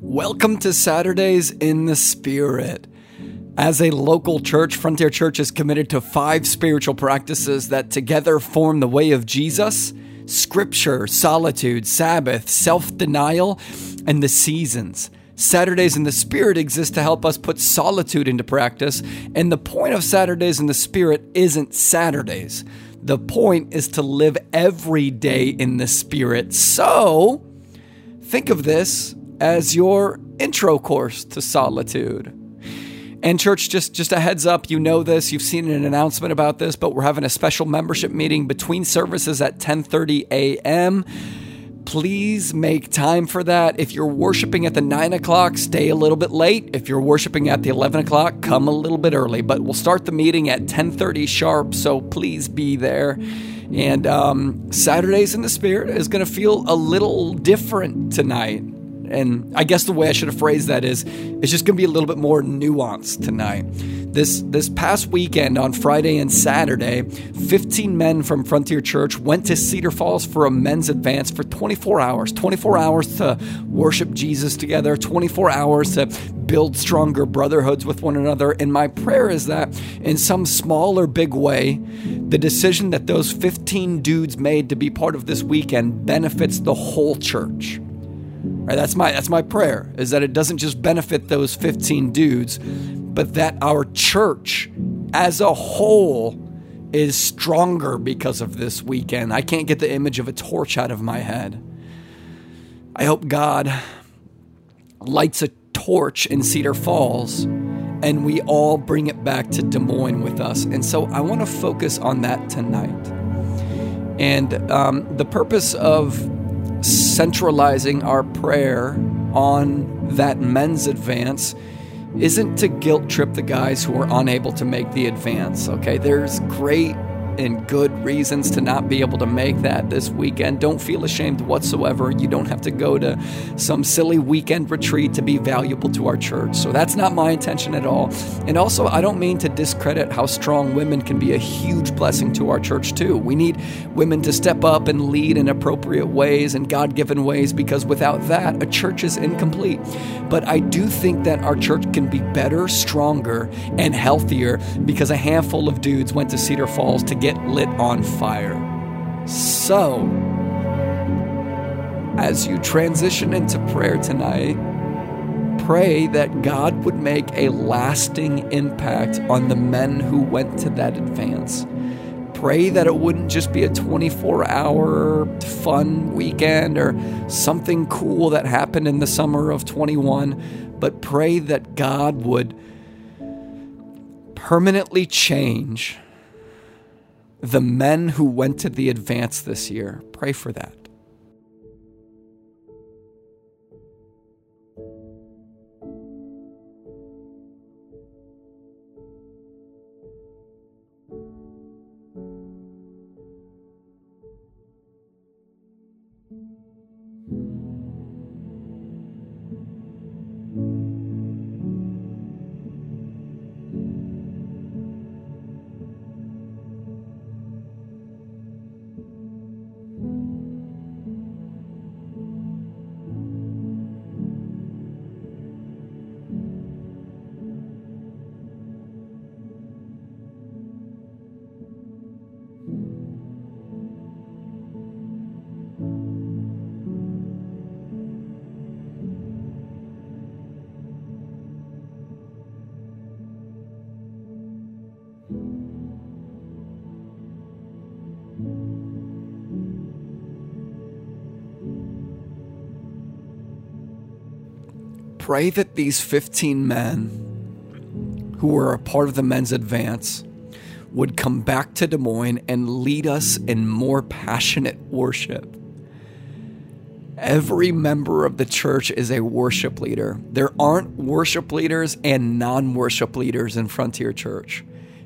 Welcome to Saturdays in the Spirit. As a local church, Frontier Church is committed to five spiritual practices that together form the way of Jesus scripture, solitude, Sabbath, self denial, and the seasons. Saturdays in the Spirit exist to help us put solitude into practice, and the point of Saturdays in the Spirit isn't Saturdays. The point is to live every day in the Spirit. So, think of this as your intro course to solitude. And church, just just a heads up, you know this, you've seen an announcement about this, but we're having a special membership meeting between services at 10:30 a.m. Please make time for that. If you're worshiping at the 9 o'clock, stay a little bit late. If you're worshiping at the 11 o'clock, come a little bit early. But we'll start the meeting at 10:30 sharp, so please be there. And um, Saturdays in the Spirit is going to feel a little different tonight. And I guess the way I should have phrased that is it's just going to be a little bit more nuanced tonight. This this past weekend on Friday and Saturday, 15 men from Frontier Church went to Cedar Falls for a men's advance for 24 hours. 24 hours to worship Jesus together, 24 hours to build stronger brotherhoods with one another. And my prayer is that in some small or big way, the decision that those 15 dudes made to be part of this weekend benefits the whole church. Right, that's my that's my prayer is that it doesn't just benefit those 15 dudes, but that our church as a whole is stronger because of this weekend. I can't get the image of a torch out of my head. I hope God lights a torch in Cedar Falls and we all bring it back to Des Moines with us. And so I want to focus on that tonight. And um, the purpose of centralizing our prayer on that men's advance isn't to guilt trip the guys who are unable to make the advance. Okay, there's great and good reasons to not be able to make that this weekend. Don't feel ashamed whatsoever. You don't have to go to some silly weekend retreat to be valuable to our church. So that's not my intention at all. And also, I don't mean to discredit how strong women can be a huge blessing to our church, too. We need women to step up and lead in appropriate ways and God given ways because without that, a church is incomplete. But I do think that our church can be better, stronger, and healthier because a handful of dudes went to Cedar Falls to get lit on fire. So, as you transition into prayer tonight, pray that God would make a lasting impact on the men who went to that advance. Pray that it wouldn't just be a 24 hour fun weekend or something cool that happened in the summer of 21, but pray that God would permanently change the men who went to the advance this year. Pray for that. Pray that these 15 men who were a part of the men's advance would come back to Des Moines and lead us in more passionate worship. Every member of the church is a worship leader. There aren't worship leaders and non worship leaders in Frontier Church.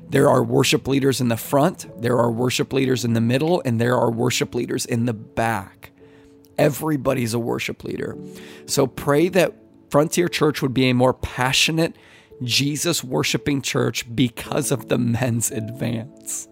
There are worship leaders in the front, there are worship leaders in the middle, and there are worship leaders in the back. Everybody's a worship leader. So pray that Frontier Church would be a more passionate, Jesus worshiping church because of the men's advance.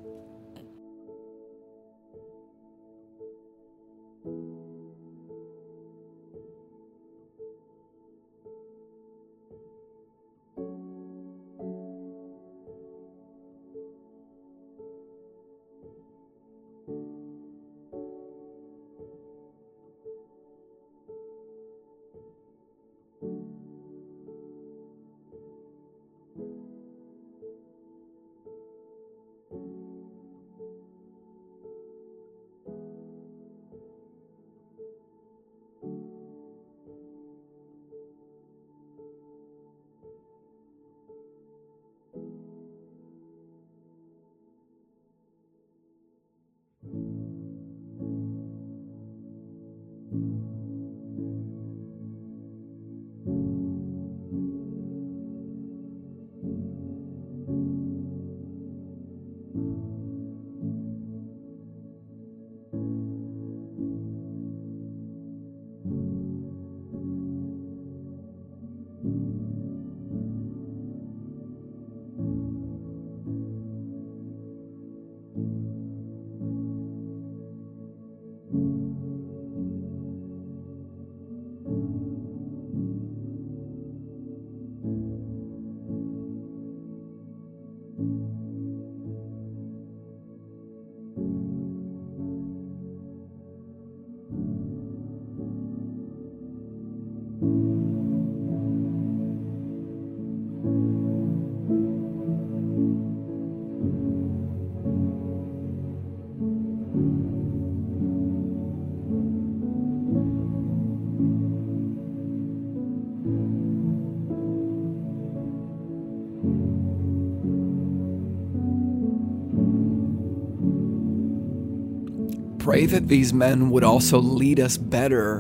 Pray that these men would also lead us better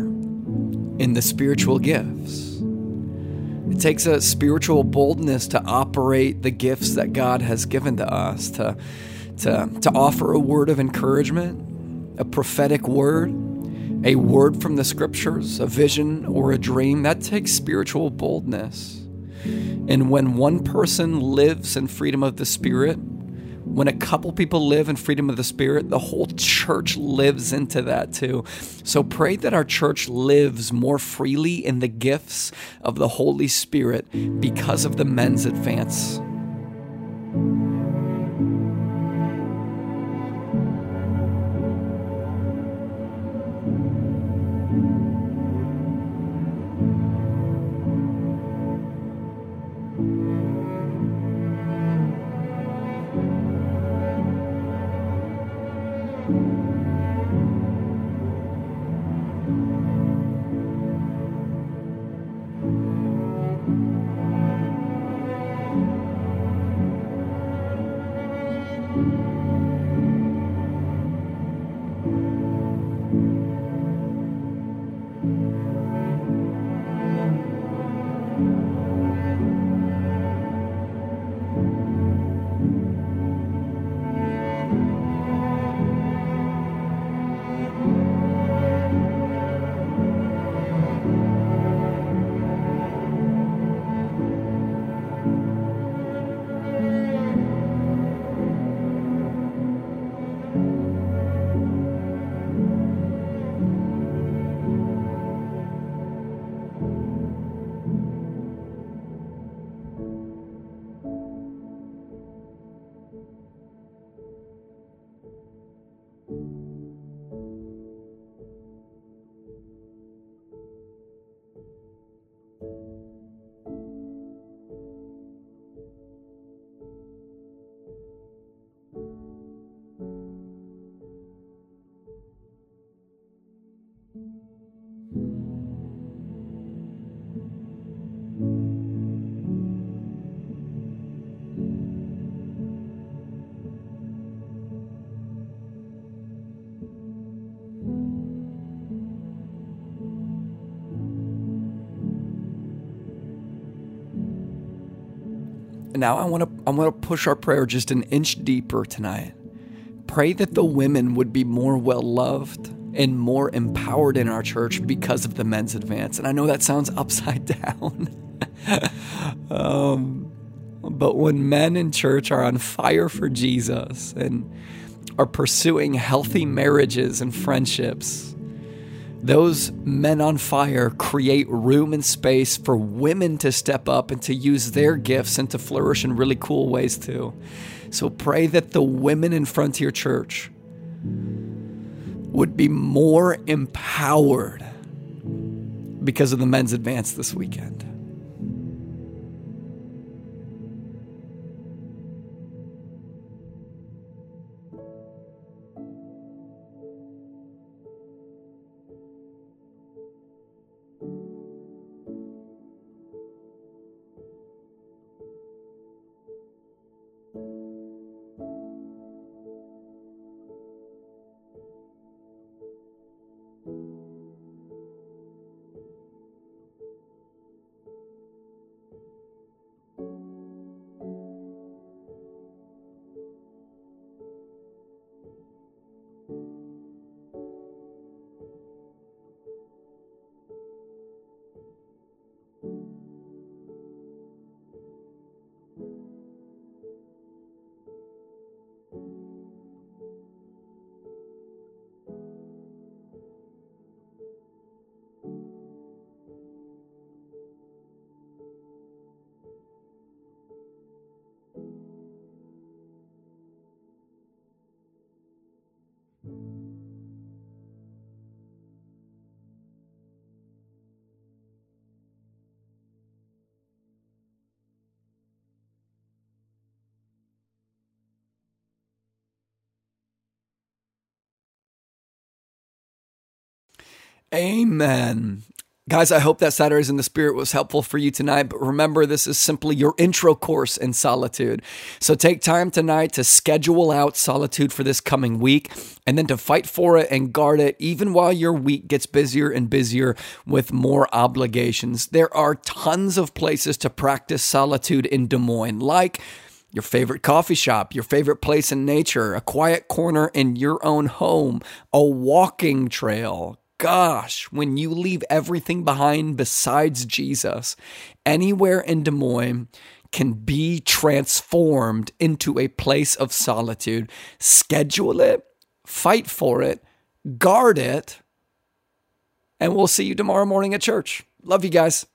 in the spiritual gifts. It takes a spiritual boldness to operate the gifts that God has given to us, to, to, to offer a word of encouragement, a prophetic word, a word from the scriptures, a vision, or a dream. That takes spiritual boldness. And when one person lives in freedom of the Spirit, when a couple people live in freedom of the Spirit, the whole church lives into that too. So pray that our church lives more freely in the gifts of the Holy Spirit because of the men's advance. Now I want to I want to push our prayer just an inch deeper tonight. Pray that the women would be more well loved and more empowered in our church because of the men's advance. And I know that sounds upside down. um, but when men in church are on fire for Jesus and are pursuing healthy marriages and friendships, those men on fire create room and space for women to step up and to use their gifts and to flourish in really cool ways too. So pray that the women in Frontier Church would be more empowered because of the men's advance this weekend. Amen. Guys, I hope that Saturdays in the Spirit was helpful for you tonight. But remember, this is simply your intro course in solitude. So take time tonight to schedule out solitude for this coming week and then to fight for it and guard it, even while your week gets busier and busier with more obligations. There are tons of places to practice solitude in Des Moines, like your favorite coffee shop, your favorite place in nature, a quiet corner in your own home, a walking trail gosh, when you leave everything behind besides Jesus, anywhere in Des Moines can be transformed into a place of solitude. Schedule it, fight for it, guard it, and we'll see you tomorrow morning at church. Love you guys.